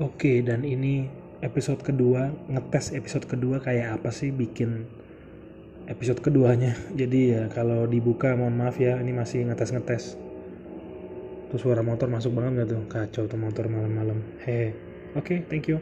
Oke, dan ini episode kedua, ngetes episode kedua kayak apa sih bikin episode keduanya. Jadi ya kalau dibuka mohon maaf ya, ini masih ngetes-ngetes. Tuh suara motor masuk banget gak tuh? Kacau tuh motor malam-malam. Hei, Oke, thank you.